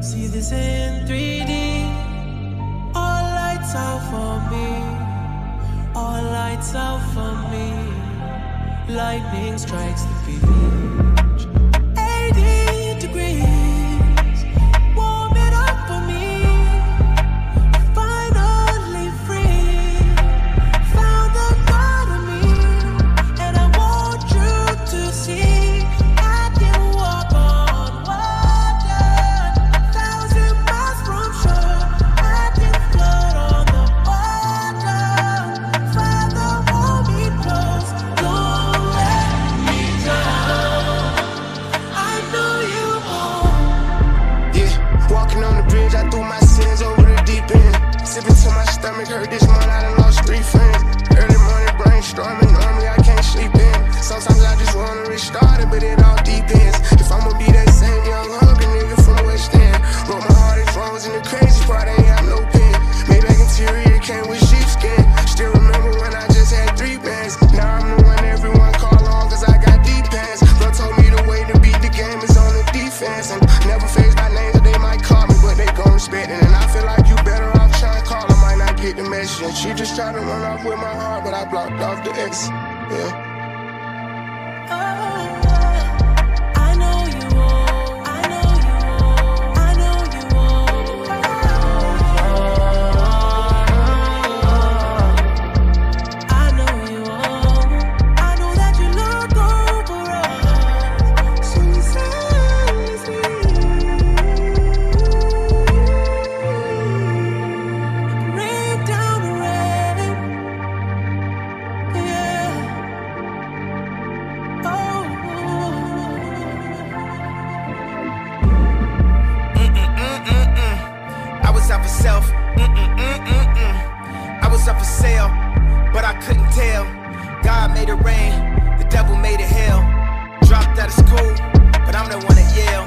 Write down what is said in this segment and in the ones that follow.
See this in 3D. All lights out for me. All lights out for me. Lightning strikes the beach. Stomach hurt this month, I done lost three friends. Early morning brainstorming, normally I can't sleep in. Sometimes I just wanna restart it, but it all depends. If I'ma be that same young hungry nigga from West End. But my heart is frozen, the crazy part ain't have no pen. Maybach interior came with sheepskin. Still remember when I just had three bands. Now I'm the one everyone call on, cause I got deep pants. Bro told me the way to beat the game is on the defense. And never face she just tried to run off with my heart, but I blocked off the X. Yeah. I God made it rain, the devil made it hell. Dropped out of school, but I'm the one at Yale.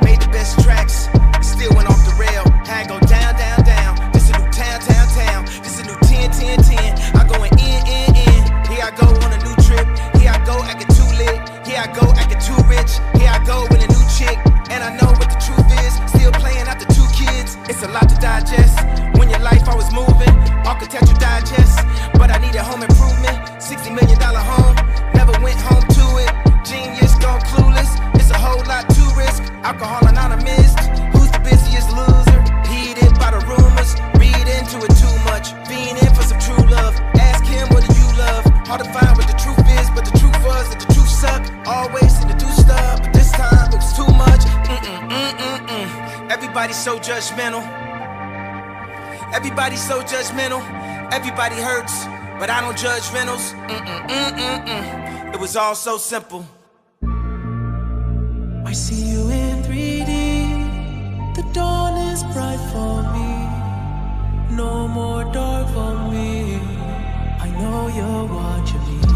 Made the best tracks, still went off the rail. Had go down, down, down. This a new town, town, town. This a new 10, 10, 10. I going in, in, in. Here I go on a new trip. Here I go acting too lit. Here I go acting too rich. Here I go with a new chick. And I know what the truth is. Still playing after two kids. It's a lot to digest. When your life I was moving, Architectural Digest. But I needed home improvement. $60 million home. Never went home to it. Genius gone clueless. It's a whole lot to risk. Alcohol anonymous. Who's the busiest loser? Heated by the rumors. Read into it too much. Being in for some true love. Ask him what do you love. Hard to find what the truth is, but the truth was that the truth sucked. Always seem to do stuff, but this time it was too much. Mm-mm, mm-mm, mm. Everybody's so judgmental. Everybody's so judgmental. Everybody hurts, but I don't judge rentals. Mm-mm, mm-mm, mm. It was all so simple. I see you in 3D. The dawn is bright for me. No more dark for me. I know you're watching me.